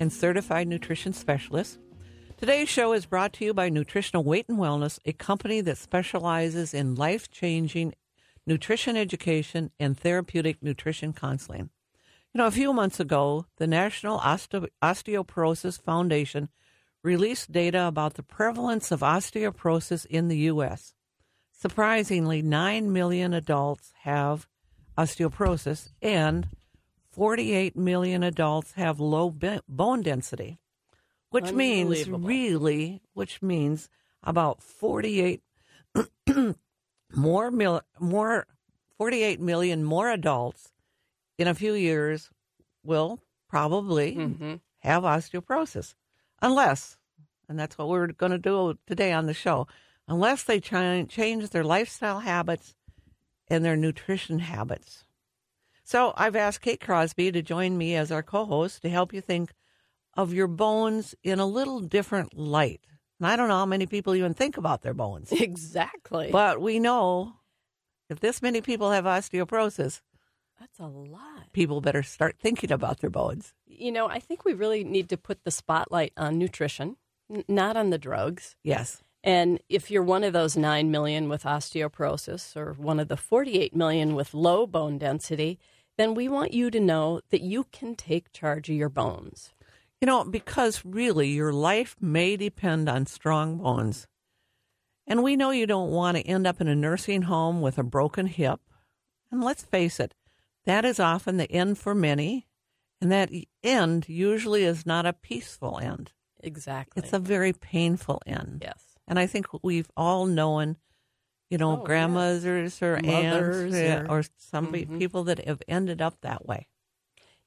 and certified nutrition specialist. Today's show is brought to you by Nutritional Weight and Wellness, a company that specializes in life changing nutrition education and therapeutic nutrition counseling. You know, a few months ago, the National Osteo- Osteoporosis Foundation released data about the prevalence of osteoporosis in the U.S. Surprisingly, 9 million adults have osteoporosis and 48 million adults have low bone density, which means really, which means about 48 more mil- more 48 million more adults in a few years will probably Mm-hmm. have osteoporosis unless and that's what we're going to do today on the show unless they try change their lifestyle habits and their nutrition habits so i've asked kate crosby to join me as our co-host to help you think of your bones in a little different light and i don't know how many people even think about their bones Exactly. but we know if this many people have osteoporosis That's a lot. people better start thinking about their bones You know, I think we really need to put the spotlight on nutrition, n- not on the drugs. yes And if you're one of those 9 million with osteoporosis or one of the 48 million with low bone density, then we want you to know that you can take charge of your bones. You know, because really your life may depend on strong bones. And we know you don't want to end up in a nursing home with a broken hip. And let's face it, that is often the end for many. And that end usually is not a peaceful end. Exactly. It's a very painful end. yes. And I think we've all known, you know, Oh, grandmothers or Mothers aunts or- or some Mhm. people that have ended up that way.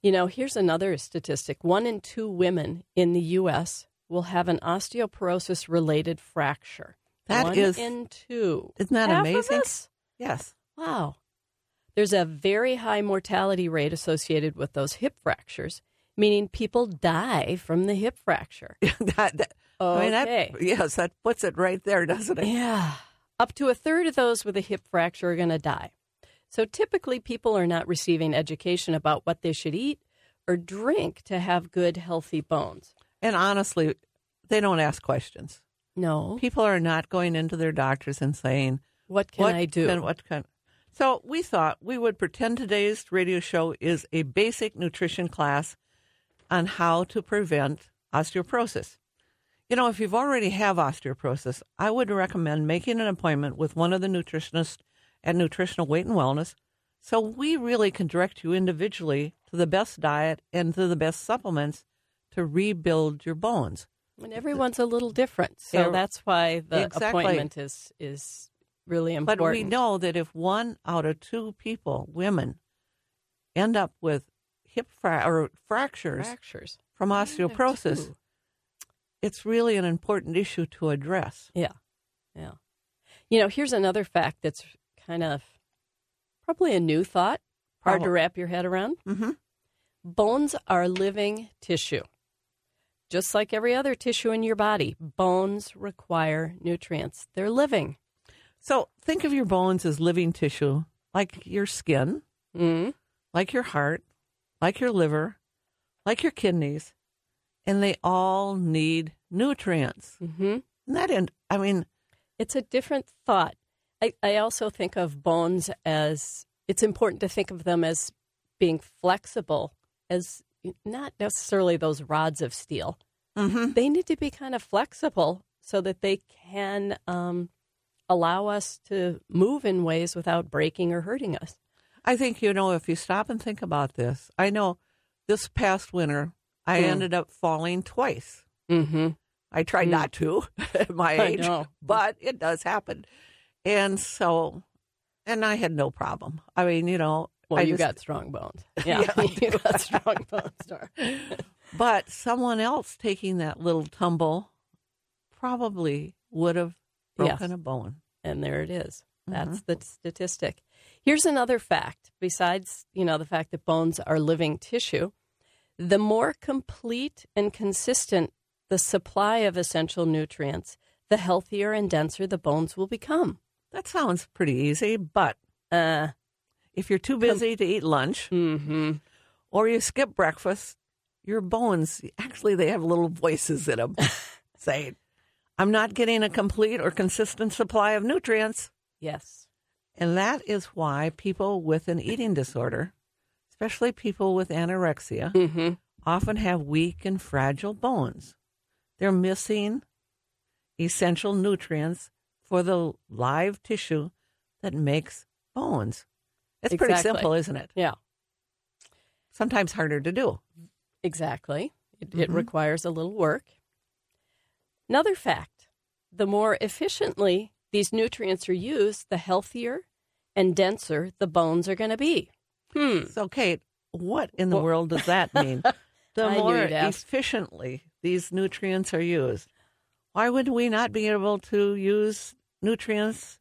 You know, here's another statistic. One in two women in the U.S. will have an osteoporosis related fracture. That One is- in two. Isn't that Half amazing? Yes. Wow. There's a very high mortality rate associated with those hip fractures, meaning people die from the hip fracture. that, that, I mean, that, Okay. yes, that puts it right there, doesn't it? Yeah. Up to a third of those with a hip fracture are going to die. So typically, people are not receiving education about what they should eat or drink to have good, healthy bones. And honestly, they don't ask questions. No. People are not going into their doctors and saying, What can what I do? Can, what can, so we thought we would pretend today's radio show is a basic nutrition class on how to prevent osteoporosis. You know, if you've already have osteoporosis, I would recommend making an appointment with one of the nutritionists at Nutritional Weight and Wellness so we really can direct you individually to the best diet and to the best supplements to rebuild your bones. And everyone's a little different, so that's why the exactly. appointment is is really important. But we know that if one out of two people, women, end up with hip fra- or fractures fractures. from osteoporosis. It's really an important issue to address. Yeah, yeah. You know, here's another fact that's kind of probably a new thought, hard to wrap your head around. Mm-hmm. Bones are living tissue. Just like every other tissue in your body, bones require nutrients. They're living. So think of your bones as living tissue, like your skin, Mm. like your heart, like your liver, like your kidneys, and they all need nutrients. hmm And that, in, I mean, It's a different thought. I, I also think of bones as it's important to think of them as being flexible, as not necessarily those rods of steel. mhm. They need to be kind of flexible so that they can um, allow us to move in ways without breaking or hurting us. I think, you know, if you stop and think about this, I know this past winter, I Hmm. ended up falling twice. Mm-hmm. I try Mm. not to at my age, but it does happen. And so, and I had no problem. I mean, you know, Well, I you just- got strong bones. Yeah, Yeah, you got strong bones. But someone else taking that little tumble probably would have Yes. broken a bone. And there it is. That's the statistic. Here's another fact besides, you know, the fact that bones are living tissue. The more complete and consistent the supply of essential nutrients, the healthier and denser the bones will become. That sounds pretty easy, but Uh, if you're too busy to eat lunch mhm. or you skip breakfast, your bones actually they have little voices in them saying, "I'm not getting a complete or consistent supply of nutrients." Yes. And that is why people with an eating disorder, especially people with anorexia, hmm often have weak and fragile bones. They're missing essential nutrients for the live tissue that makes bones. It's pretty simple, isn't it? Yeah. Sometimes harder to do. Exactly. It, it Mhm. requires a little work. Another fact the more efficiently these nutrients are used, the healthier and denser the bones are going to be. Hmm. So, Kate, what in the Well- world does that mean? The more efficiently these nutrients are used, why would we not be able to use nutrients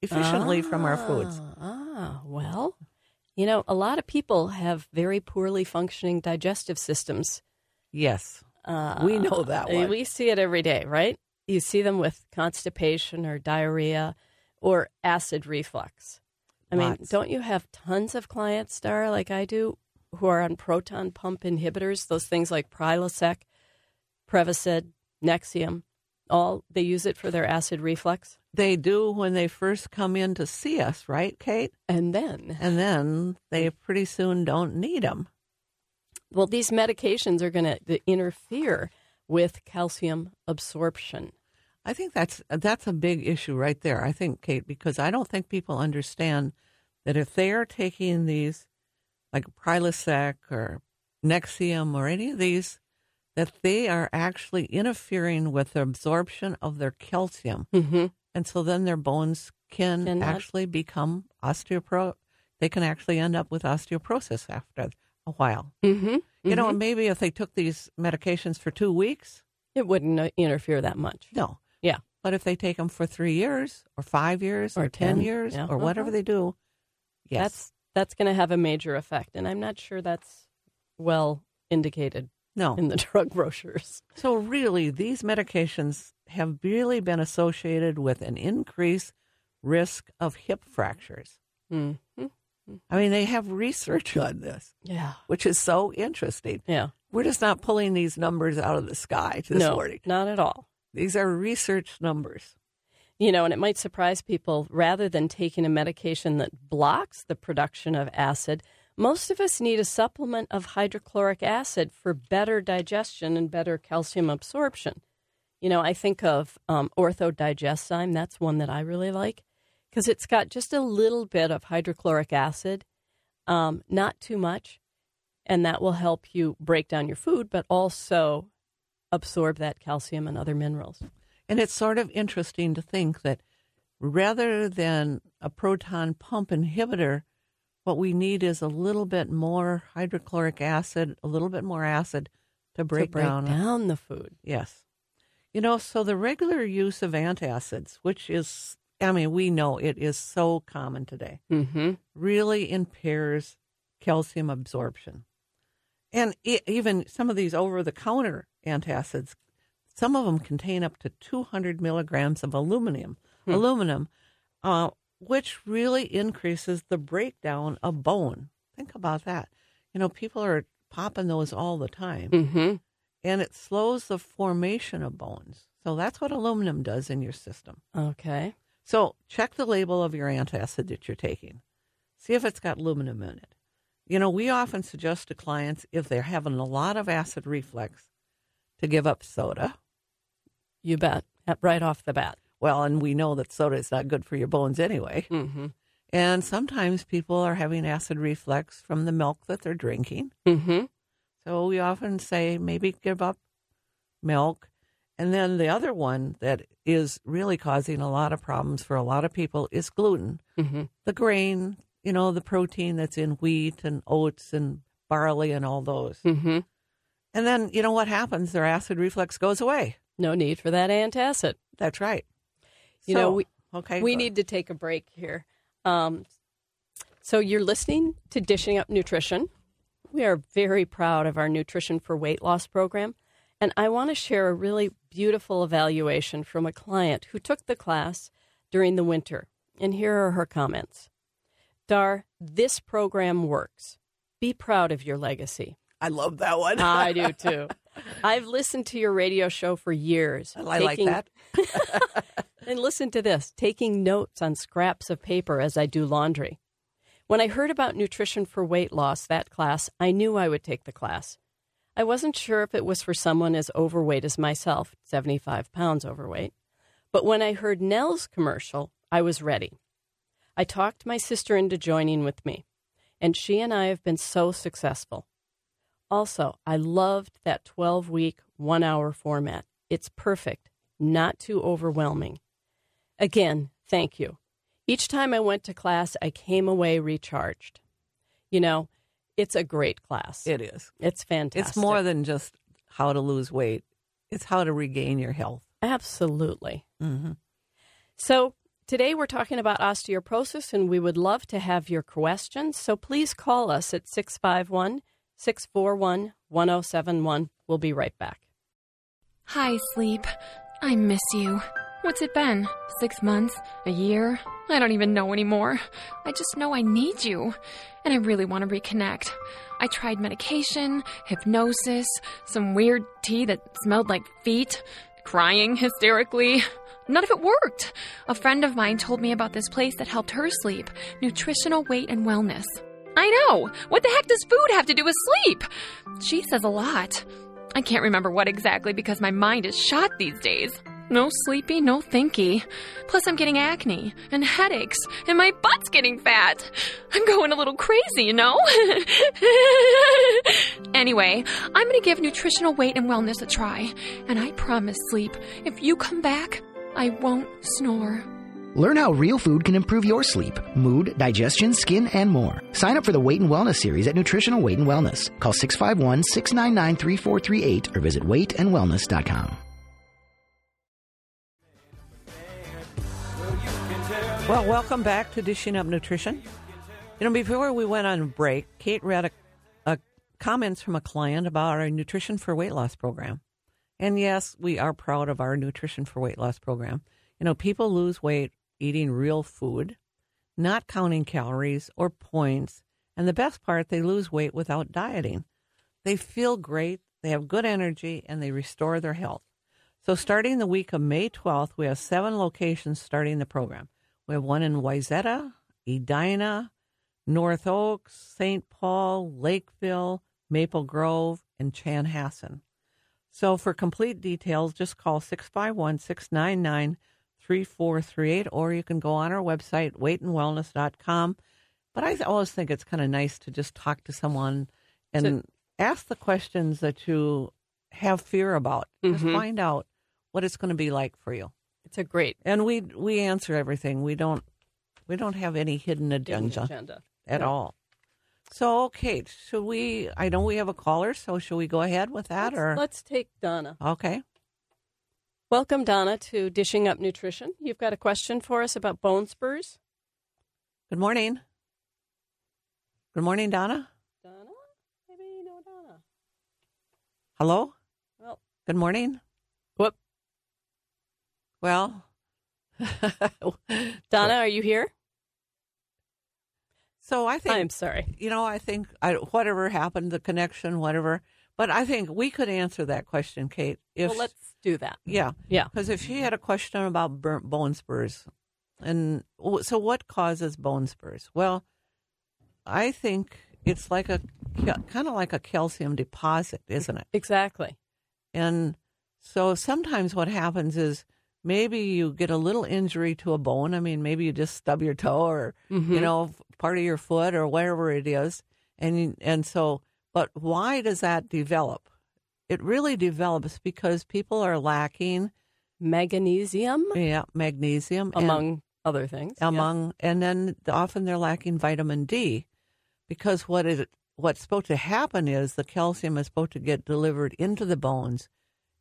efficiently from our foods? Ah, Ah, well, you know, a lot of people have very poorly functioning digestive systems. Yes. Uh, We know that one. We see it every day, right? You see them with constipation or diarrhea or acid reflux. I mean, Lots. don't you have tons of clients, Dar, like I do, who are on proton pump inhibitors? Those things like Prilosec, Prevacid, Nexium, all they use it for their acid reflux. They do when they first come in to see us, right, Kate? And then, And then they mm. pretty soon don't need them. well, these medications are going to interfere with calcium absorption. I think that's that's a big issue right there. I think, Kate, because I don't think people understand that if they are taking these, like Prilosec or Nexium or any of these, that they are actually interfering with the absorption of their calcium, Mm-hmm. and so then their bones can Cannot- actually become osteopro. They can actually end up with osteoporosis after a while. Mm-hmm. You know, maybe if they took these medications for two weeks, it wouldn't uh, interfere that much. no. Yeah. But if they take them for three years or five years or, Or 10, 10, years yeah. or whatever Uh-huh. they do, yes. That's that's going to have a major effect, and I'm not sure that's well indicated no. in the drug brochures. So, really, these medications have really been associated with an increased risk of hip fractures. Mm-hmm. I mean, they have research on this, Yeah, which is so interesting. yeah. We're just not pulling these numbers out of the sky this no, morning. not at all. These are research numbers. You know, and it might surprise people. Rather than taking a medication that blocks the production of acid, most of us need a supplement of hydrochloric acid for better digestion and better calcium absorption. You know, I think of um, orthodigestzyme. That's one that I really like because it's got just a little bit of hydrochloric acid, um, not too much, and that will help you break down your food, but also absorb that calcium and other minerals. And it's sort of interesting to think that rather than a proton pump inhibitor, what we need is a little bit more hydrochloric acid, a little bit more acid to break, to break down. down the food. Yes. You know, so the regular use of antacids, which is, I mean, we know it is so common today, Mm-hmm. really impairs calcium absorption. And e even some of these over the counter antacids, some of them contain up to 200 milligrams of aluminum, aluminum, uh, which really increases the breakdown of bone. Think about that. You know, people are popping those all the time Mm-hmm. and it slows the formation of bones. So that's what aluminum does in your system. Okay. So check the label of your antacid that you're taking. See if it's got aluminum in it. You know, we often suggest to clients if they're having a lot of acid reflux to give up soda. You bet. Right off the bat. Well, and we know that soda is not good for your bones anyway. Mm-hmm. And sometimes people are having acid reflux from the milk that they're drinking. Mm-hmm. So we often say maybe give up milk. And then the other one that is really causing a lot of problems for a lot of people is gluten. Mm-hmm. The grain, you know, the protein that's in wheat and oats and barley and all those. Mm-hmm. And then, you know what happens? Their acid reflux goes away. No need for that antacid. That's right. You know, we- okay. we need to take a break here. Um, so you're listening to Dishing Up Nutrition. We are very proud of our Nutrition for Weight Loss program. And I want to share a really beautiful evaluation from a client who took the class during the winter. And here are her comments Dar, this program works. Be proud of your legacy. I love that one. I do too. I've listened to your radio show for years. Oh, I like that. and listen to this taking notes on scraps of paper as I do laundry. When I heard about nutrition for weight loss, that class, I knew I would take the class. I wasn't sure if it was for someone as overweight as myself, 75 pounds overweight. But when I heard Nell's commercial, I was ready. I talked my sister into joining with me, and she and I have been so successful. Also, I loved that 12 week, one hour format. It's perfect, not too overwhelming. Again, thank you. Each time I went to class, I came away recharged. You know, it's a great class. It is. it's fantastic. It's more than just how to lose weight. It's how to regain your health. Absolutely. Mm-hmm. So, today we're talking about osteoporosis, and we would love to have your questions. So, please call us at 651 641 1071. We'll be right back. Hi, Sleep. I miss you. What's it been? Six months? A year? I don't even know anymore. I just know I need you. And I really want to reconnect. I tried medication, hypnosis, some weird tea that smelled like feet, crying hysterically. None of it worked. A friend of mine told me about this place that helped her sleep nutritional weight and wellness. I know! What the heck does food have to do with sleep? She says a lot. I can't remember what exactly because my mind is shot these days. No sleepy, no thinky. Plus, I'm getting acne and headaches, and my butt's getting fat. I'm going a little crazy, you know? anyway, I'm gonna give nutritional weight and wellness a try, and I promise, Sleep, if you come back, I won't snore. Learn how real food can improve your sleep, mood, digestion, skin, and more. Sign up for the Weight and Wellness series at Nutritional Weight and Wellness. Call 651 699 3438 or visit weightandwellness.com. Well, welcome back to Dishing Up Nutrition. You know, before we went on break, Kate read a, a comments from a client about our Nutrition for Weight Loss program. And yes, we are proud of our Nutrition for Weight Loss program. You know, people lose weight eating real food, not counting calories or points. And the best part, they lose weight without dieting. They feel great, they have good energy, and they restore their health. So, starting the week of May 12th, we have seven locations starting the program. We have one in Wayzata, Edina, North Oaks, St. Paul, Lakeville, Maple Grove, and Chanhassen. So, for complete details, just call 651 699 3438, or you can go on our website, weightandwellness.com. But I always think it's kind of nice to just talk to someone and To- ask the questions that you have fear about. Just Mhm. find out what it's going to be like for you. It's a great And we we answer everything. We don't we don't have any hidden agenda agenda. at No. all. So, Kate, should we? I know we have a caller, so should we go ahead with that, Let's, or let's take Donna. okay? Welcome, Donna, to Dishing Up Nutrition. You've got a question for us about bone spurs? Good morning. Good morning, Donna. Donna? Maybe no Donna. Hello. Well, Good morning. Well, Donna, are you here? so I think I'm sorry. you know, I think I, whatever happened, the connection, whatever. But I think we could answer that question, Kate. If well, let's do that. yeah, Yeah. because if she had a question about burnt bone spurs, and so what causes bone spurs? Well, I think it's like a kind of like a calcium deposit, isn't it? Exactly. And so sometimes what happens is maybe you get a little injury to a bone. I mean, maybe you just stub your toe or Mm-hmm. you know part of your foot or whatever it is, and and so. But why does that develop? It really develops because people are lacking Magnesium, yeah, magnesium and- among other things. Yeah. among and then often they're lacking vitamin D because what it what's supposed to happen is the calcium is supposed to get delivered into the bones,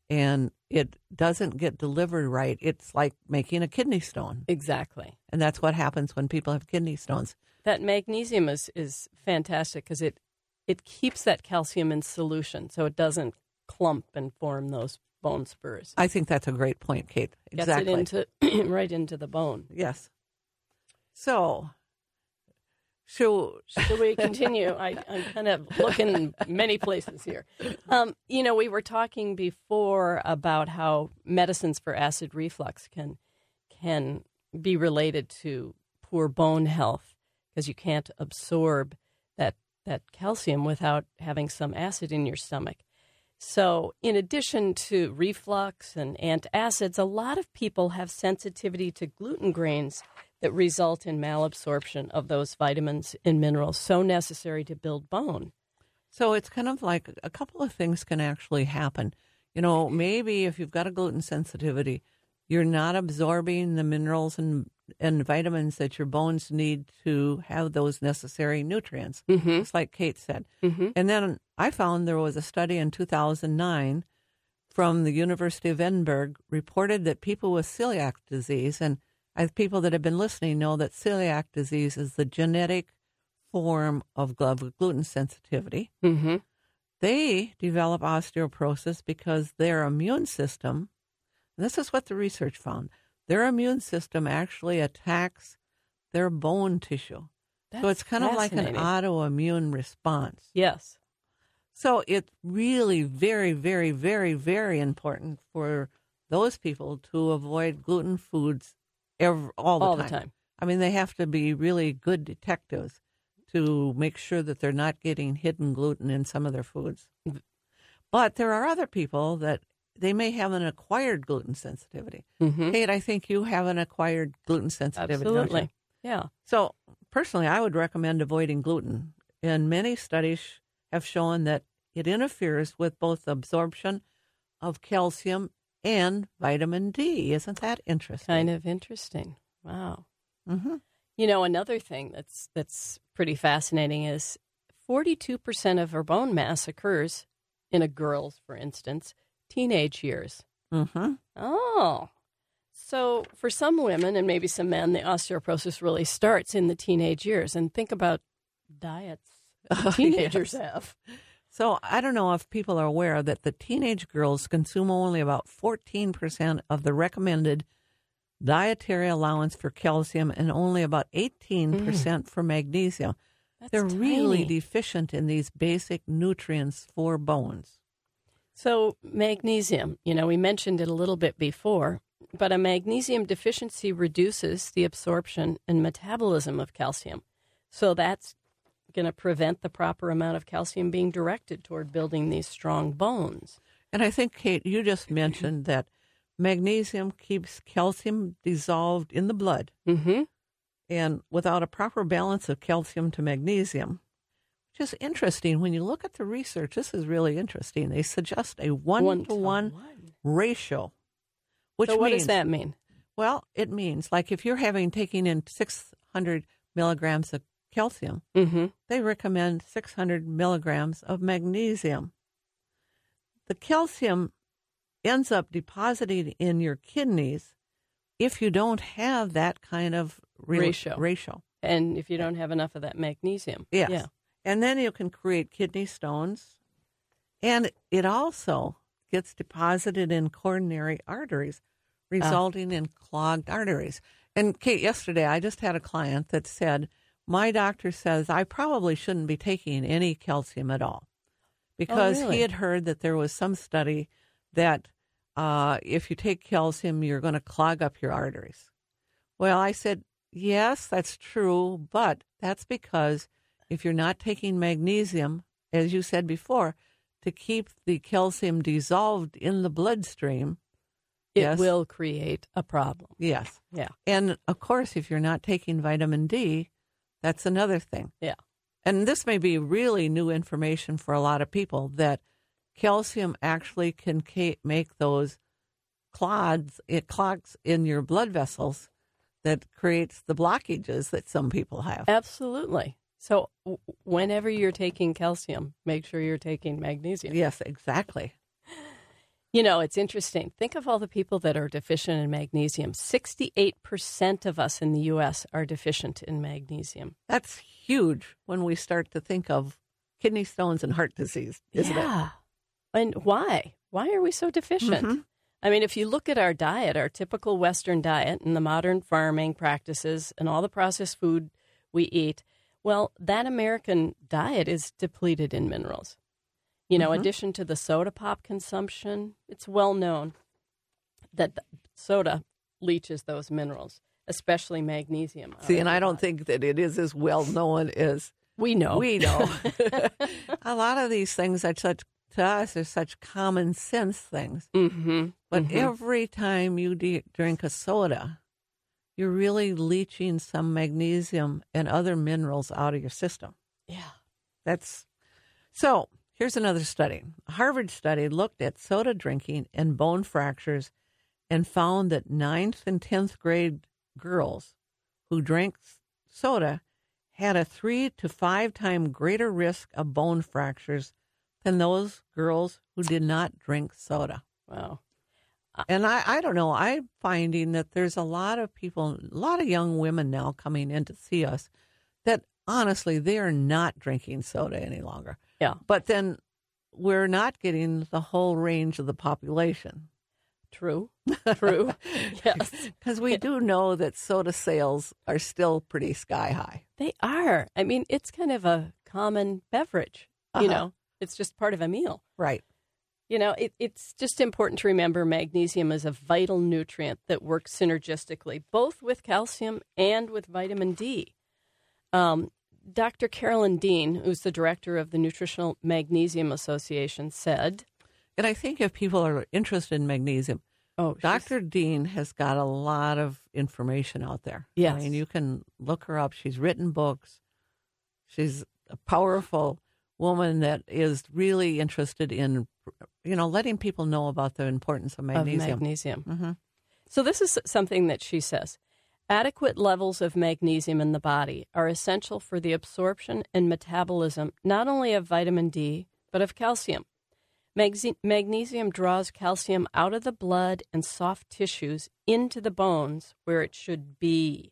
and it doesn't get delivered right. It's like making a kidney stone, Exactly. and that's what happens when people have kidney stones. That magnesium is, is fantastic because it, it keeps that calcium in solution so it doesn't clump and form those bone spurs. I think that's a great point, Kate. Exactly. Gets it into right into the bone. yes. So, so Should we continue? I, I'm kind of looking many places here. Um, you know, we were talking before about how medicines for acid reflux can can be related to poor bone health because you can't absorb that that calcium without having some acid in your stomach. So, in addition to reflux and antacids, a lot of people have sensitivity to gluten grains that result in malabsorption of those vitamins and minerals so necessary to build bone. So it's kind of like a couple of things can actually happen. You know, maybe if you've got a gluten sensitivity, you're not absorbing the minerals and, and vitamins that your bones need to have those necessary nutrients, Mm-hmm. just like Kate said. Mm-hmm. And then I found there was a study in 2009 from the University of Edinburgh reported that people with celiac disease, and I, people that have been listening know that celiac disease is the genetic form of gluten sensitivity Mm-hmm. they develop osteoporosis because their immune system, this is what the research found, their immune system actually attacks their bone tissue. so it's kind of like an autoimmune response. yes. So it's really very, very, very, very important for those people to avoid gluten foods ev all the all time. the time. I mean, they have to be really good detectives to make sure that they're not getting hidden gluten in some of their foods. But there are other people that they may have an acquired gluten sensitivity. Mm-hmm. Kate, I think you have an acquired gluten sensitivity. Absolutely. Yeah. So, personally, I would recommend avoiding gluten. And many studies have shown that it interferes with both absorption of calcium and vitamin D. Isn't that interesting? Kind of interesting. Wow. Mm-hmm. You know, another thing that's that's pretty fascinating is 42% of her bone mass occurs in a girl's, for instance, teenage years. Mm-hmm. Oh. So for some women and maybe some men, the osteoporosis really starts in the teenage years. And think about diets teenagers have. So I don't know if people are aware that the teenage girls consume only about 14% of the recommended dietary allowance for calcium and only about 18% mm. for magnesium. That's They're really deficient in these basic nutrients for bones. So, magnesium, you know, we mentioned it a little bit before, but a magnesium deficiency reduces the absorption and metabolism of calcium. So, that's going to prevent the proper amount of calcium being directed toward building these strong bones. And I think, Kate, you just mentioned that magnesium keeps calcium dissolved in the blood. Mm-hmm. And without a proper balance of calcium to magnesium, which is interesting when you look at the research, this is really interesting. They suggest a one, to one ratio. Which so, what means, does that mean? Well, it means like if you're having taking in 600 milligrams of calcium, Mm-hmm. they recommend 600 milligrams of magnesium. The calcium ends up depositing in your kidneys if you don't have that kind of re- Ratio. ratio. And if you don't have enough of that magnesium. Yes. Yeah. And then you can create kidney stones. And it also gets deposited in coronary arteries, resulting in clogged arteries. And Kate, yesterday I just had a client that said, My doctor says I probably shouldn't be taking any calcium at all because really? he had heard that there was some study that uh, if you take calcium, you're going to clog up your arteries. Well, I said, Yes, that's true, but that's because if you're not taking magnesium, as you said before, to keep the calcium dissolved in the bloodstream, It Yes. will create a problem. yes. Yeah. And of course, if you're not taking vitamin D, that's another thing. Yeah. And this may be really new information for a lot of people that calcium actually can make those clods, it clogs in your blood vessels that creates the blockages that some people have. Absolutely. So whenever you're taking calcium, make sure you're taking magnesium. Yes, exactly. You know, it's interesting. Think of all the people that are deficient in magnesium. 68% of us in the U.S. are deficient in magnesium. That's huge when we start to think of kidney stones and heart disease, isn't it? yeah. And why? Why are we so deficient? Mhm. I mean, if you look at our diet, our typical Western diet and the modern farming practices and all the processed food we eat, well, that American diet is depleted in minerals. You know, Mhm. addition to the soda pop consumption, it's well known that soda leaches those minerals, especially magnesium. See, and I don't think that it is as well known as we know. we know. a lot of these things are such to us are such common sense things. mm-hmm. But Mhm. every time you de- drink a soda, you're really leaching some magnesium and other minerals out of your system. yeah. That's so. Here's another study. A Harvard study looked at soda drinking and bone fractures and found that ninth and 10th grade girls who drank soda had a three to five time greater risk of bone fractures than those girls who did not drink soda. Wow. Uh, and I, I don't know, I'm finding that there's a lot of people, a lot of young women now coming in to see us honestly, they are not drinking soda any longer. Yeah. But then we're not getting the whole range of the population. True. True. yes. Because we do know that soda sales are still pretty sky high. They are. I mean, it's kind of a common beverage. You Uh-huh. know, it's just part of a meal. Right. You know, it, it's just important to remember magnesium is a vital nutrient that works synergistically, both with calcium and with vitamin D. Um, Dr. Carolyn Dean, who's the director of the Nutritional Magnesium Association, said, And I think if people are interested in magnesium, "Oh, Dr. Dean has got a lot of information out there. Yes. I mean, you can look her up. She's written books. She's a powerful woman that is really interested in, you know, letting people know about the importance of of magnesium. magnesium." hmm So, this is something that she says adequate levels of magnesium in the body are essential for the absorption and metabolism not only of vitamin D, but of calcium. Magnesium draws calcium out of the blood and soft tissues into the bones where it should be.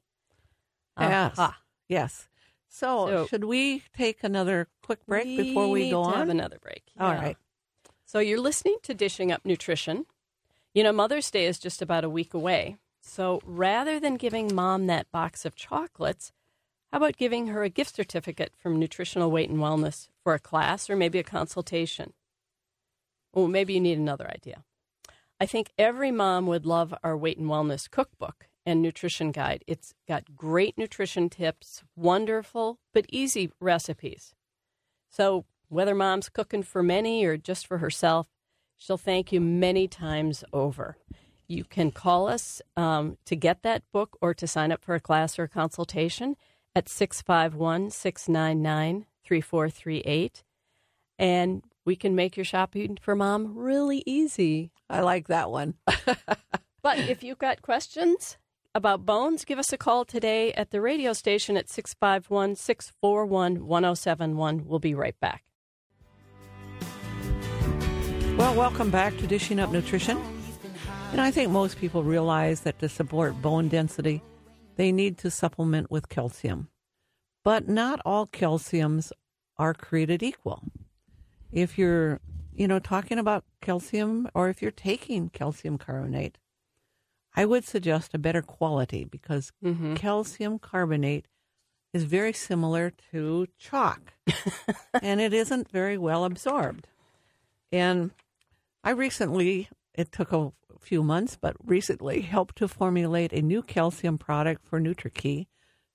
Yes. Aha. Yes. So, So- should we take another quick break before we go on? Have another break. All yeah. right. So you're listening to Dishing Up Nutrition. You know, Mother's Day is just about a week away. So rather than giving mom that box of chocolates, how about giving her a gift certificate from Nutritional Weight and Wellness for a class or maybe a consultation? Well, maybe you need another idea. I think every mom would love our Weight and Wellness cookbook and nutrition guide. It's got great nutrition tips, wonderful but easy recipes. So, whether mom's cooking for many or just for herself, she'll thank you many times over. You can call us um, to get that book or to sign up for a class or a consultation at 651 699 3438. And we can make your shopping for mom really easy. I like that one. But if you've got questions about bones, give us a call today at the radio station at 651 641 1071. We'll be right back. Well, welcome back to Dishing Up Nutrition. And I think most people realize that to support bone density, they need to supplement with calcium. But not all calciums are created equal. If you're, you know, talking about calcium or if you're taking calcium carbonate, I would suggest a better quality because mm-hmm. calcium carbonate is very similar to chalk and it isn't very well absorbed. And I recently, it took a few months, but recently helped to formulate a new calcium product for NutriKey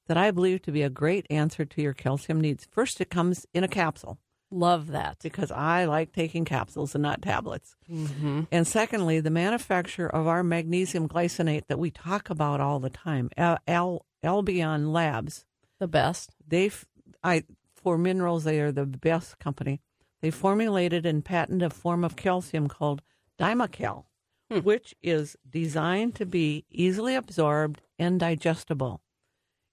that I believe to be a great answer to your calcium needs. First, it comes in a capsule Love that. because I like taking capsules and not tablets. Mm-hmm. And secondly, the manufacturer of our magnesium glycinate that we talk about all the time, Al- Al- Albion Labs, The best. they've I for minerals they are the best company. They formulated and patented a form of calcium called Dimacal, which is designed to be easily absorbed and digestible.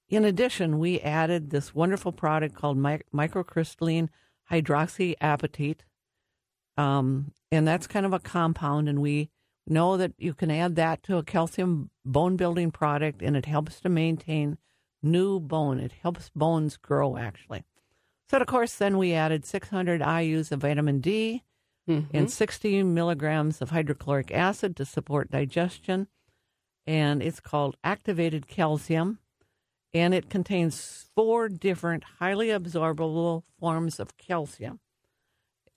in addition, we added this wonderful product called mi- microcrystalline hydroxyapatite. Um, and that's kind of a compound, and we know that you can add that to a calcium bone building product, and it helps to maintain new bone. It helps bones grow, actually. So, of course, then we added 600 IUs of vitamin D and mm-hmm. 60 milligrams of hydrochloric acid to support digestion. And it's called activated calcium. And it contains four different highly absorbable forms of calcium.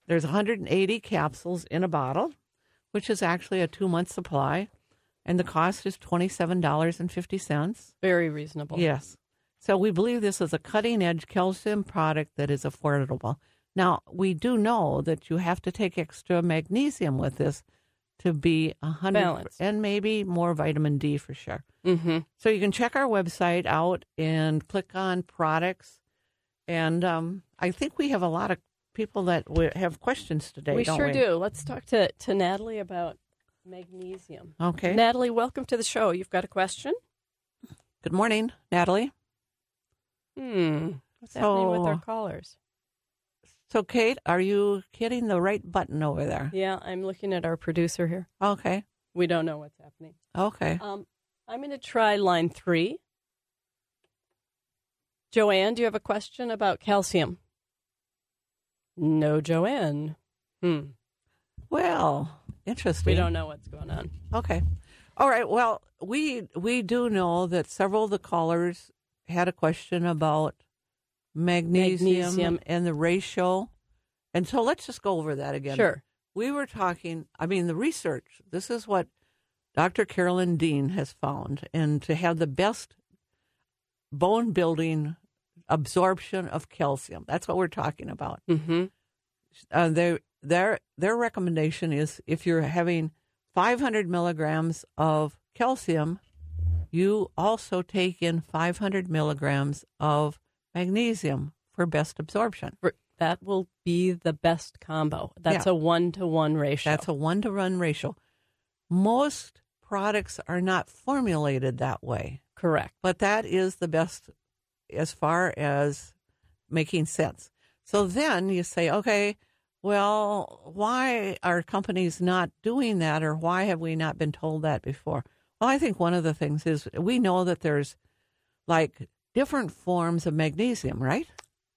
There's 180 capsules in a bottle, which is actually a two month supply. And the cost is $27.50. Very reasonable. Yes. So we believe this is a cutting edge calcium product that is affordable. Now, we do know that you have to take extra magnesium with this to be a hundred Balanced. and maybe more vitamin D for sure. Mm-hmm. So you can check our website out and click on products. And um, I think we have a lot of people that w- have questions today. we sure we? do. Let's talk to, to Natalie about magnesium. Okay. Natalie, welcome to the show. You've got a question? Good morning, Natalie. Hmm. What's happening with our callers? So, Kate, are you hitting the right button over there? Yeah, I'm looking at our producer here. Okay. We don't know what's happening. Okay. Um, I'm going to try line three. Joanne, do you have a question about calcium? No, Joanne. Hmm. Well, interesting. We don't know what's going on. Okay. All right. Well, we we do know that several of the callers had a question about magnesium, Magnesium. and the ratio. And so let's just go over that again. Sure. We were talking, I mean, the research, this is what Dr. Carolyn Dean has found. And to have the best bone building absorption of calcium, that's what we're talking about Mm-hmm. uh, their their their recommendation is if you're having 500 milligrams of calcium, you also take in 500 milligrams of magnesium for best absorption. That will be the best combo. That's Yeah. a one to one ratio. That's a one to one ratio. Most products are not formulated that way, correct. but that is the best as far as making sense. So then you say, okay, well, why are companies not doing that, or why have we not been told that before? Well, I think one of the things is we know that there's like different forms of magnesium, right?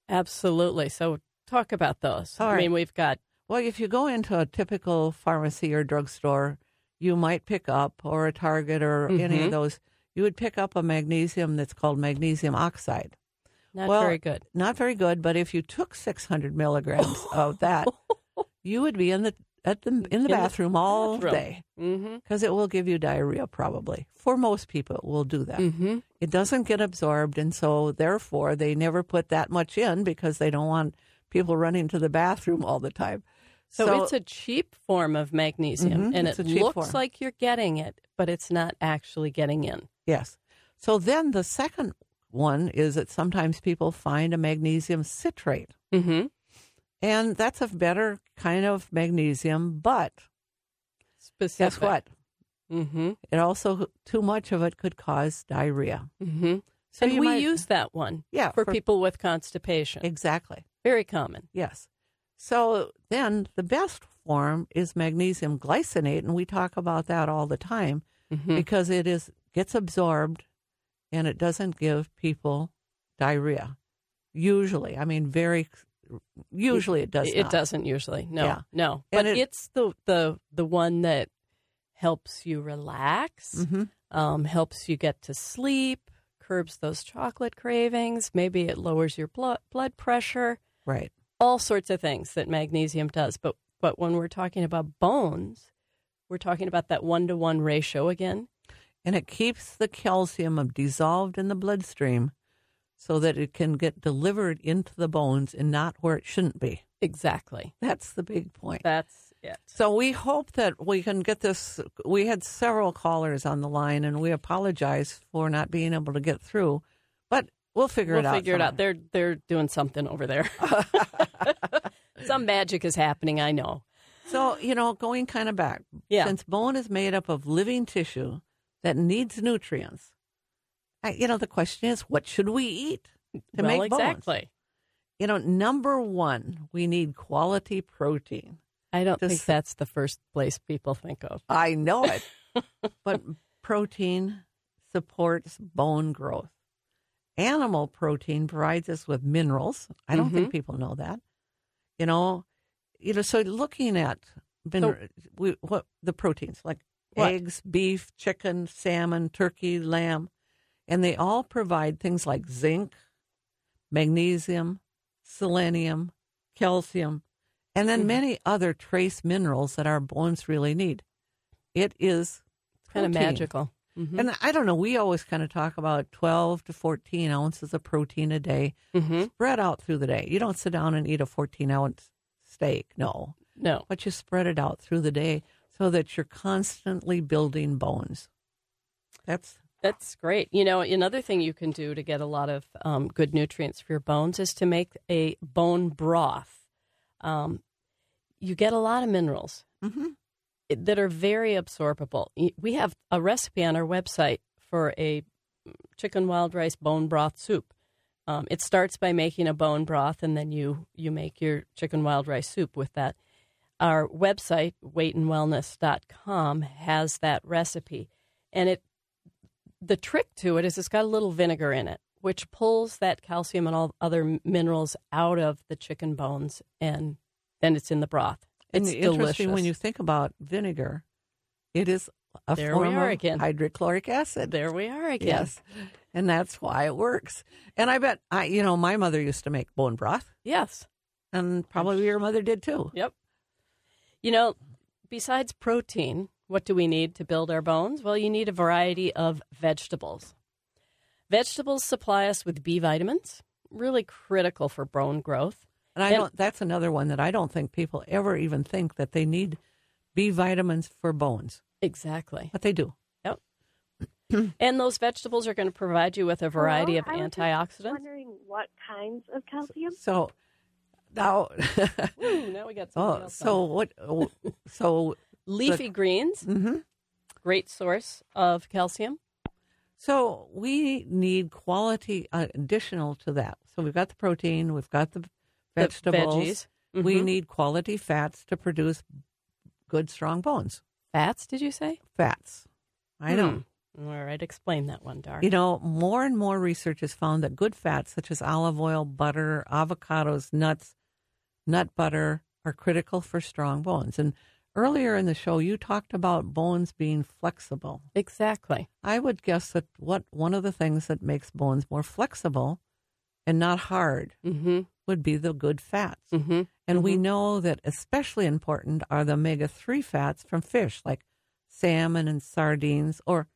Absolutely. So talk about those. All I right. mean, we've got Well, if you go into a typical pharmacy or drugstore, you might pick up, or a Target or any Mhm. of those, you would pick up a magnesium that's called magnesium oxide. not Well, very good. Not very good, but if you took 600 milligrams of that, you would be in the at the in the bathroom all bathroom. day Mm-hmm. because it will give you diarrhea. Probably for most people, it will do that. Mm-hmm. It doesn't get absorbed, and so therefore they never put that much in because they don't want people running to the bathroom all the time. So, it's a cheap form of magnesium, Mhm, and it looks form. like you're getting it, but it's not actually getting in. Yes. So then the second one is that sometimes people find a magnesium citrate, Mm-hmm. And that's a better kind of magnesium, but Specific. guess what? Mm-hmm. It also too much of it could cause diarrhea. Mm-hmm. So and we might- use that one Yeah, for, for- people with constipation. exactly. Very common. Yes. So then the best form is magnesium glycinate, and we talk about that all the time Mhm. because it is gets absorbed and it doesn't give people diarrhea. Usually, I mean, very usually it does. It not. doesn't usually. No, Yeah. no. But it- it's the the the one that helps you relax, Mhm. um, helps you get to sleep, curbs those chocolate cravings. Maybe it lowers your blood blood pressure. Right. All sorts of things that magnesium does. But but when we're talking about bones, we're talking about that one to one ratio again. And it keeps the calcium dissolved in the bloodstream so that it can get delivered into the bones and not where it shouldn't be. Exactly. That's the big point. That's it. So we hope that we can get this. We had several callers on the line, and we apologize for not being able to get through, but we'll figure we'll it out. figure it out. They're they're doing something over there. Some magic is happening. I know. So, you know, going kind of back, Yeah. since bone is made up of living tissue that needs nutrients, you know, the question is, what should we eat to well, make bones? exactly. You know, number one, we need quality protein. I don't think Just- that's the first place people think of. I know it. but protein supports bone growth. Animal protein provides us with minerals. I don't think mm-hmm. people know that. You know, you know. So looking at min- we, what the proteins like What? eggs, beef, chicken, salmon, turkey, lamb, and they all provide things like zinc, magnesium, selenium, calcium, and then many other trace minerals that our bones really need. It is Kind of magical. Mhm. And I don't know, we always kind of talk about 12 to 14 ounces of protein a day Mhm. spread out through the day. You don't sit down and eat a 14 ounce steak, no, No. but you spread it out through the day so that you're constantly building bones. That's That's great. You know, another thing you can do to get a lot of um, good nutrients for your bones is to make a bone broth. Um, you get a lot of minerals Mhm. that are very absorbable. We have a recipe on our website for a chicken wild rice bone broth soup. Um, it starts by making a bone broth, and then you you make your chicken wild rice soup with that. Our website, weightandwellness.com, has that recipe, and it the trick to it is it's got a little vinegar in it, which pulls that calcium and all other minerals out of the chicken bones, and then it's in the broth. and It's interesting when you think about vinegar, it is a There form of again. hydrochloric acid. there we are again. Yes. And that's why it works. And I bet I you know, my mother used to make bone broth, Yes. and probably your mother did too. Yep. You know, besides protein, what do we need to build our bones? Well, you need a variety of vegetables. Vegetables supply us with B vitamins, really critical for bone growth. And I And- don't. That's another one that I don't think people ever even think that they need B vitamins for bones, Exactly. but they do. Yep. and those vegetables are going to provide you with a variety Hello? of I was just antioxidants. Wondering what kinds of calcium? So now, Ooh, now we got something oh, else so on. what? oh, So leafy greens, hmm great source of calcium. so we need quality uh, additional to that. So we've got the protein, we've got the The vegetables. veggies. We Mhm. need quality fats to produce good, strong bones. fats. Did you say? Fats. I know. Hmm. All right, explain that one, Dar. You know, more and more research has found that good fats such as olive oil, butter, avocados, nuts, nut butter are critical for strong bones. And earlier in the show, you talked about bones being flexible. Exactly. I would guess that what one of the things that makes bones more flexible and not hard Mm-hmm. would be the good fats. Mm-hmm. And we know that especially important are the omega 3 fats from fish like salmon and sardines. Or,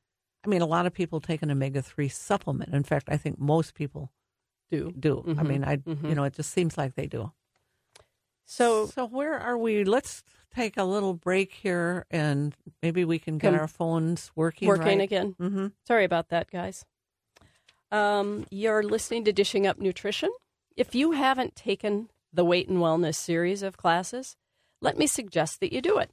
I mean, a lot of people take an omega 3 supplement. In fact, I think most people Do. do. I Mhm, mean, I, mhm. you know, it just seems like they do. So so where are we? Let's take a little break here and maybe we can get our phones working. working right. again. Mm-hmm. Sorry about that, guys. Um, you're listening to Dishing Up Nutrition. If you haven't taken the Weight and Wellness series of classes, let me suggest that you do it.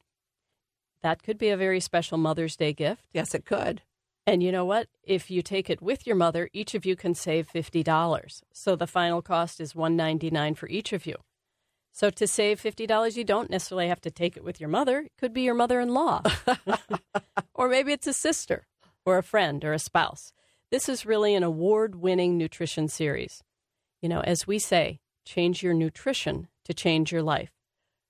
That could be a very special Mother's Day gift. Yes, it could. And you know what? If you take it with your mother, each of you can save $50. So the final cost is 199 for each of you. So to save $50, you don't necessarily have to take it with your mother. It could be your mother-in-law. or maybe it's a sister or a friend or a spouse. This is really an award-winning nutrition series. You know, as we say, change your nutrition to change your life.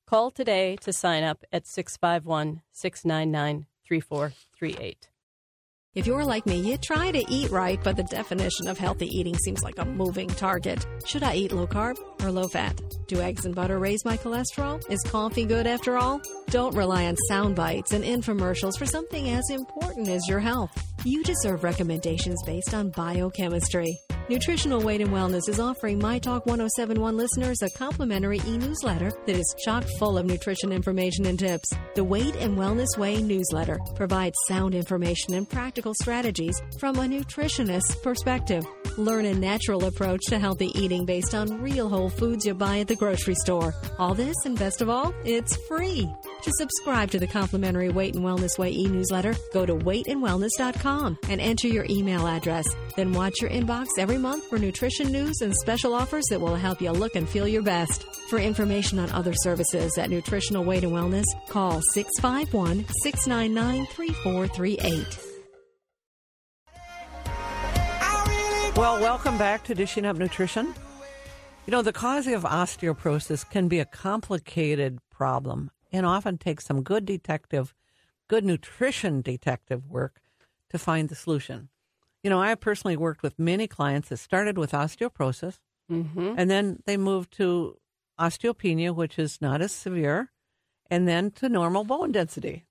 Call today to sign up at 651 699 3438. If you're like me, you try to eat right, but the definition of healthy eating seems like a moving target. Should I eat low carb or low fat? Do eggs and butter raise my cholesterol? Is coffee good after all? Don't rely on sound bites and infomercials for something as important as your health. You deserve recommendations based on biochemistry. Nutritional Weight and Wellness is offering My Talk 1071 listeners a complimentary e newsletter that is chock full of nutrition information and tips. The Weight and Wellness Way newsletter provides sound information and practical strategies from a nutritionist's perspective. Learn a natural approach to healthy eating based on real whole foods you buy at the grocery store. All this, and best of all, it's free. To subscribe to the complimentary Weight and Wellness Way e-newsletter, go to weightandwellness.com and enter your email address. Then watch your inbox every month for nutrition news and special offers that will help you look and feel your best. For information on other services at Nutritional Weight and Wellness, call 651 699 3438. Well, welcome back to Dishing Up Nutrition. You know, the cause of osteoporosis can be a complicated problem and often takes some good detective, good nutrition detective work to find the solution. You know, I have personally worked with many clients that started with osteoporosis Mm-hmm. and then they moved to osteopenia, which is not as severe, and then to normal bone density.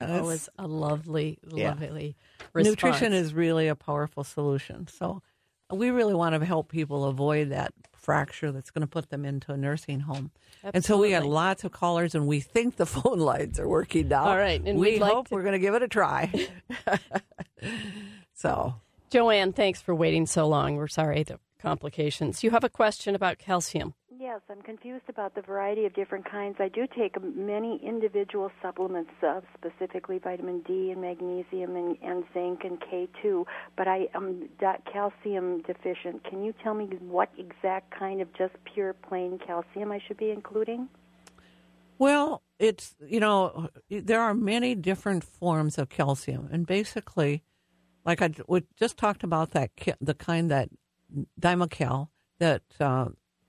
That was a lovely, Yeah. lovely response. Nutrition is really a powerful solution. So we really want to help people avoid that fracture that's going to put them into a nursing home. And so we had lots of callers, and we think the phone lines are working now. All right, and we we'd like hope to- we're going to give it a try. so Joanne, thanks for waiting so long. We're sorry the complications. You have a question about calcium. Yes, I'm confused about the variety of different kinds. I do take many individual supplements, uh, specifically vitamin D and magnesium and, and zinc and K2, but I am calcium deficient. Can you tell me what exact kind of just pure plain calcium I should be including? Well, it's you know there are many different forms of calcium, and basically, like I we just talked about that the kind that Dimacal that uh,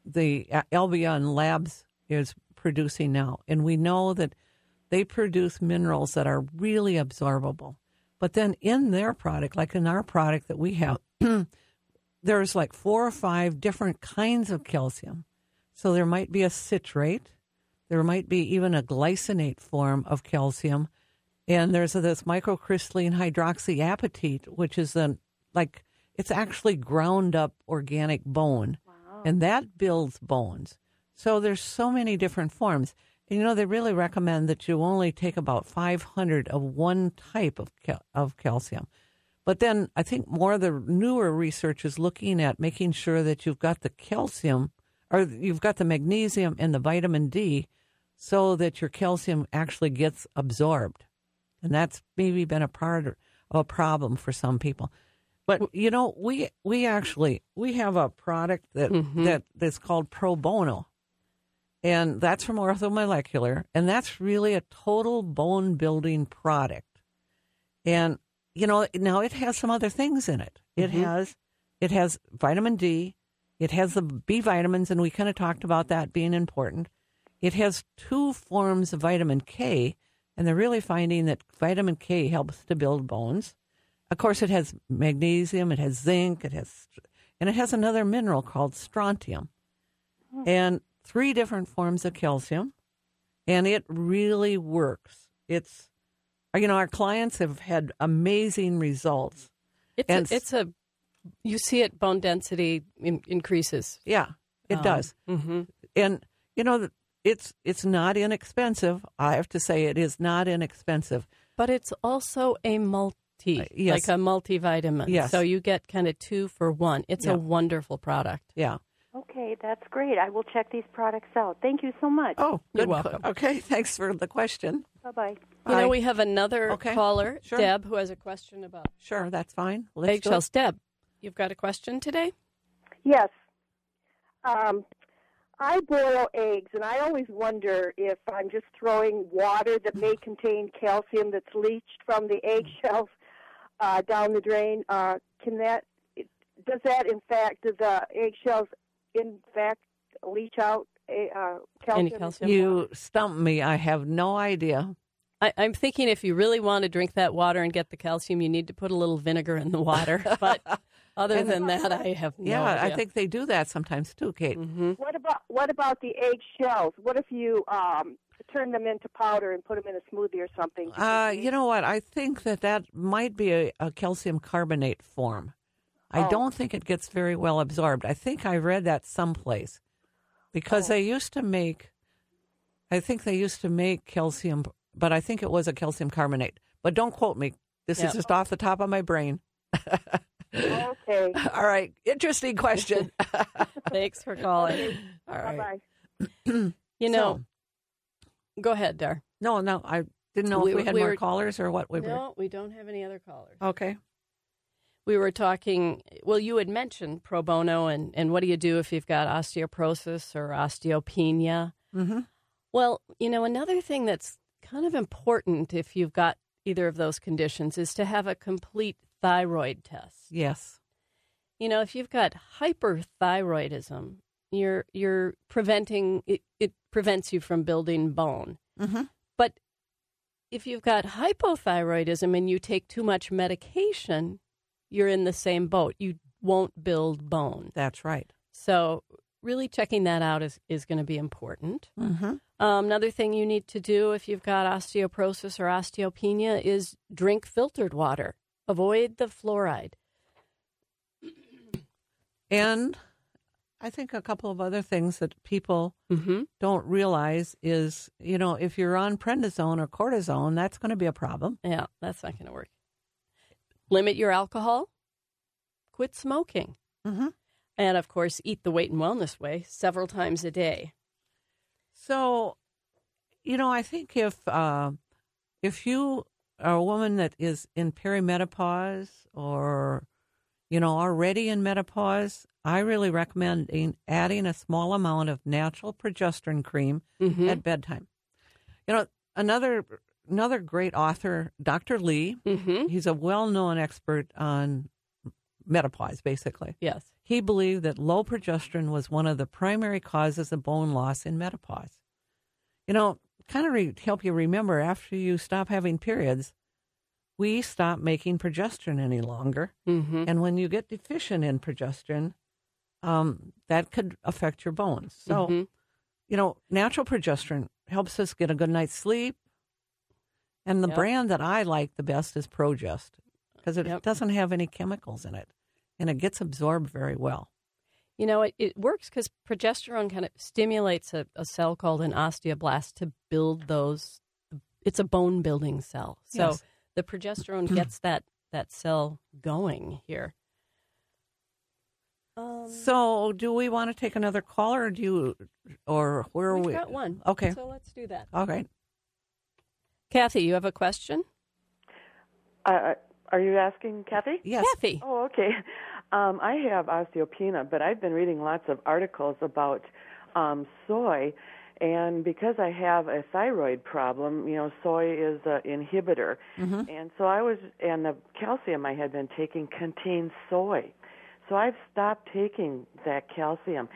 the uh, Albion Labs is producing now, and we know that they produce minerals that are really absorbable. But then in their product, like in our product that we have, there's like four or five different kinds of calcium. So there might be a citrate, there might be even a glycinate form of calcium, and there's this microcrystalline hydroxyapatite, which is a like it's actually ground up organic bone, and that builds bones. So there's so many different forms. And, you know, they really recommend that you only take about 500 of one type of cal- of calcium. But then I think more of the newer research is looking at making sure that you've got the calcium or you've got the magnesium and the vitamin D so that your calcium actually gets absorbed. And that's maybe been a part of a problem for some people. But you know, we we actually we have a product that mm-hmm. that that's called Pro Bono. And that's from Orthomolecular, and that's really a total bone building product. And you know, now it has some other things in it. It mm-hmm. has it has vitamin D, it has the B vitamins, and we kind of talked about that being important. It has two forms of vitamin K, and they're really finding that vitamin K helps to build bones. Of course, it has magnesium, it has zinc, it has, and it has another mineral called strontium, and three different forms of calcium, and it really works. It's, you know, our clients have had amazing results. It's And a, it's a you see it bone density in, increases. Yeah, it Um, does. Mm-hmm. and you know it's it's not inexpensive i have to say it is not inexpensive But it's also a multi, Uh, yes. like a multivitamin. Yes. So you get kind of two for one. It's Yeah. a wonderful product. yeah Okay, that's great. I will check these products out. Thank you so much. oh You're good. welcome. okay thanks for the question Bye bye. You Bye. know, we have another Okay. caller, Sure. Deb, who has a question about sure that's fine Let's eggshells. Deb, you've got a question today? Yes. Um, I boil eggs, and I always wonder if I'm just throwing water that may contain calcium that's leached from the eggshells uh, down the drain. Uh, can that does that in fact do the eggshells in fact leach out uh, calcium? Any calcium? you stump me i have no idea I, I'm thinking if you really want to drink that water and get the calcium, you need to put a little vinegar in the water. But other than that, I have no yeah i think they do that sometimes too kate hmm What about what about the eggshells? What if you um, turn them into powder and put them in a smoothie or something? uh, you know what i think that that might be a, a calcium carbonate form i Oh. don't think it gets very well absorbed i think i read that someplace because they used to make i think they used to make calcium but i think it was a calcium carbonate but don't quote me this Yeah. is just off the top of my brain okay. all right interesting question Thanks for calling. all Bye bye. You know, go ahead, Dar. No, no, I didn't know We if we had we more were- callers or what we were. No, we don't have any other callers. Okay. We were talking, well, you had mentioned pro bono and, and what do you do if you've got osteoporosis or osteopenia? Mm-hmm. Well, you know, another thing that's kind of important if you've got either of those conditions is to have a complete thyroid test. Yes. You know, if you've got hyperthyroidism, you're you're preventing it, it prevents you from building bone. Mm-hmm. But if you've got hypothyroidism and you take too much medication, you're in the same boat. You won't build bone. That's right. So, really checking that out is, is going to be important. Mm-hmm. Um, another thing you need to do if you've got osteoporosis or osteopenia is drink filtered water. Avoid the fluoride. And I think a couple of other things that people Mm-hmm. don't realize is, you know, if you're on prednisone or cortisone, that's going to be a problem. Yeah, that's not going to work. Limit your alcohol. Quit smoking. Mm-hmm. And of course, eat the weight and wellness way several times a day. So, you know, I think if uh, if you are a woman that is in perimenopause or you know already in menopause, I really recommend adding a small amount of natural progesterone cream Mm-hmm. at bedtime. You know, another another great author, Dr. Lee. Mm-hmm. He's a well-known expert on menopause, basically. Yes. He believed that low progesterone was one of the primary causes of bone loss in menopause. You know, kind of re- help you remember after you stop having periods, we stop making progesterone any longer. Mm-hmm. And when you get deficient in progesterone, um, that could affect your bones. So, Mhm. you know, natural progesterone helps us get a good night's sleep. And the Yep. brand that I like the best is Progest because it Yep. doesn't have any chemicals in it and it gets absorbed very well. You know, it, it works because progesterone kind of stimulates a, a cell called an osteoblast to build those. It's a bone building cell. So Yes. The progesterone gets that, that cell going here. Um, So, do we want to take another caller, or do you, or where are we've we? got one. Okay. So let's do that. All right. Kathy, you have a question? Uh, are you asking Kathy? Yes. Kathy. Oh, okay. Um, I have osteopenia, but I've been reading lots of articles about um, soy, and because I have a thyroid problem, you know, soy is an inhibitor, Mm-hmm. and so I was, and the calcium I had been taking contains soy, so I've stopped taking that calcium.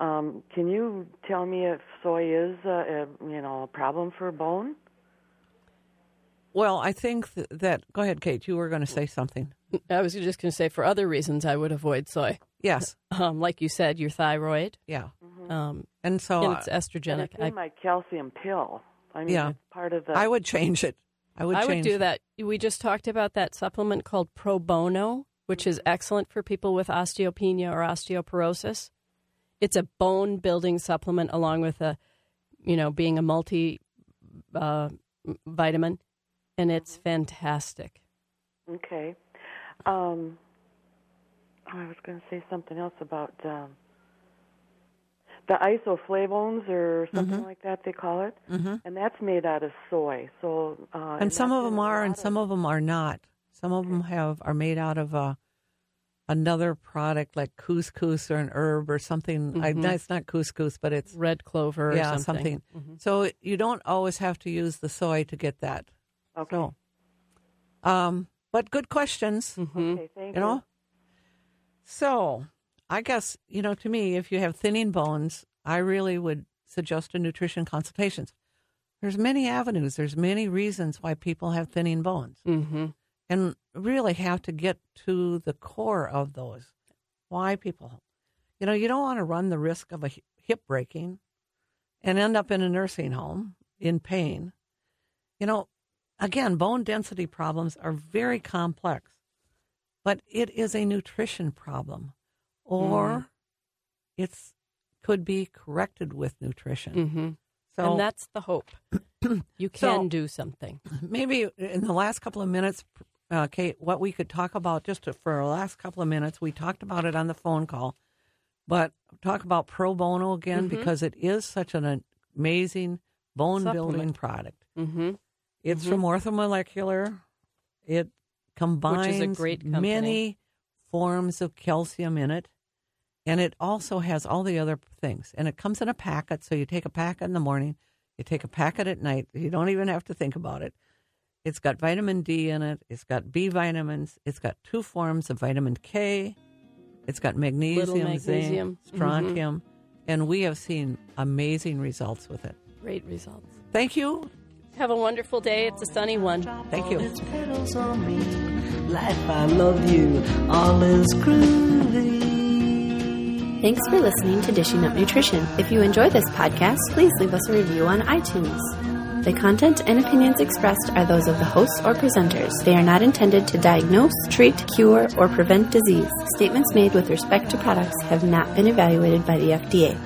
Um, can you tell me if soy is, a, a, you know, a problem for bone? Well, I think th- that. Go ahead, Kate. You were going to say something. I was just going to say, for other reasons, I would avoid soy. Yes. Um, like you said, your thyroid, Yeah. um, And so and it's uh, And estrogenic. it's in I, my calcium pill. I mean, Yeah. it's part of the. I would change it. I would. I would do it. that. We just talked about that supplement called Pro Bono, which is excellent for people with osteopenia or osteoporosis. It's a bone building supplement along with a, you know, being a multi uh, vitamin, and it's fantastic. Okay. Um, I was going to say something else about um, the isoflavones or something like that they call it, Mm-hmm. and that's made out of soy. So uh, And some of them are, and lot some of them are not. Some of them have are made out of a another product like couscous or an herb or something. I, Mhm. no, it's not couscous, but it's Red clover yeah or something. something. So you don't always have to use the soy to get that. Okay. So, um, but good questions. Mhm. Okay, thank you. you know. So, I guess you know. To me, if you have thinning bones, I really would suggest a nutrition consultations. There's many avenues. There's many reasons why people have thinning bones, Mm-hmm. and really have to get to the core of those. Why people, you know, you don't want to run the risk of a hip breaking, and end up in a nursing home in pain. You know, again, bone density problems are very complex, but it is a nutrition problem, or it's could be corrected with nutrition. Mm-hmm. So and that's the hope. You So- can do something. maybe in the last couple of minutes, uh, Kate, what we could talk about just to, for our last couple of minutes, we talked about it on the phone call, but talk about pro bono again Mhm. because it is such an amazing bone building product. Mm-hmm. It's from orthomolecular. It combines a great company. many forms of calcium in it. And it also has all the other things. And it comes in a packet. So you take a packet in the morning, you take a packet at night. You don't even have to think about it. It's got vitamin D in it. It's got B vitamins. It's got two forms of vitamin K. It's got magnesium, magnesium. zinc, strontium. Mm-hmm. And we have seen amazing results with it. Great results. Thank you. Have a wonderful day. It's a sunny one. Thank you. Its petals on me. Life, I love you. All is groovy. Thanks for listening to Dishing Up Nutrition. If you enjoy this podcast, please leave us a review on iTunes. The content and opinions expressed are those of the hosts or presenters. They are not intended to diagnose, treat, cure, or prevent disease. Statements made with respect to products have not been evaluated by the FDA.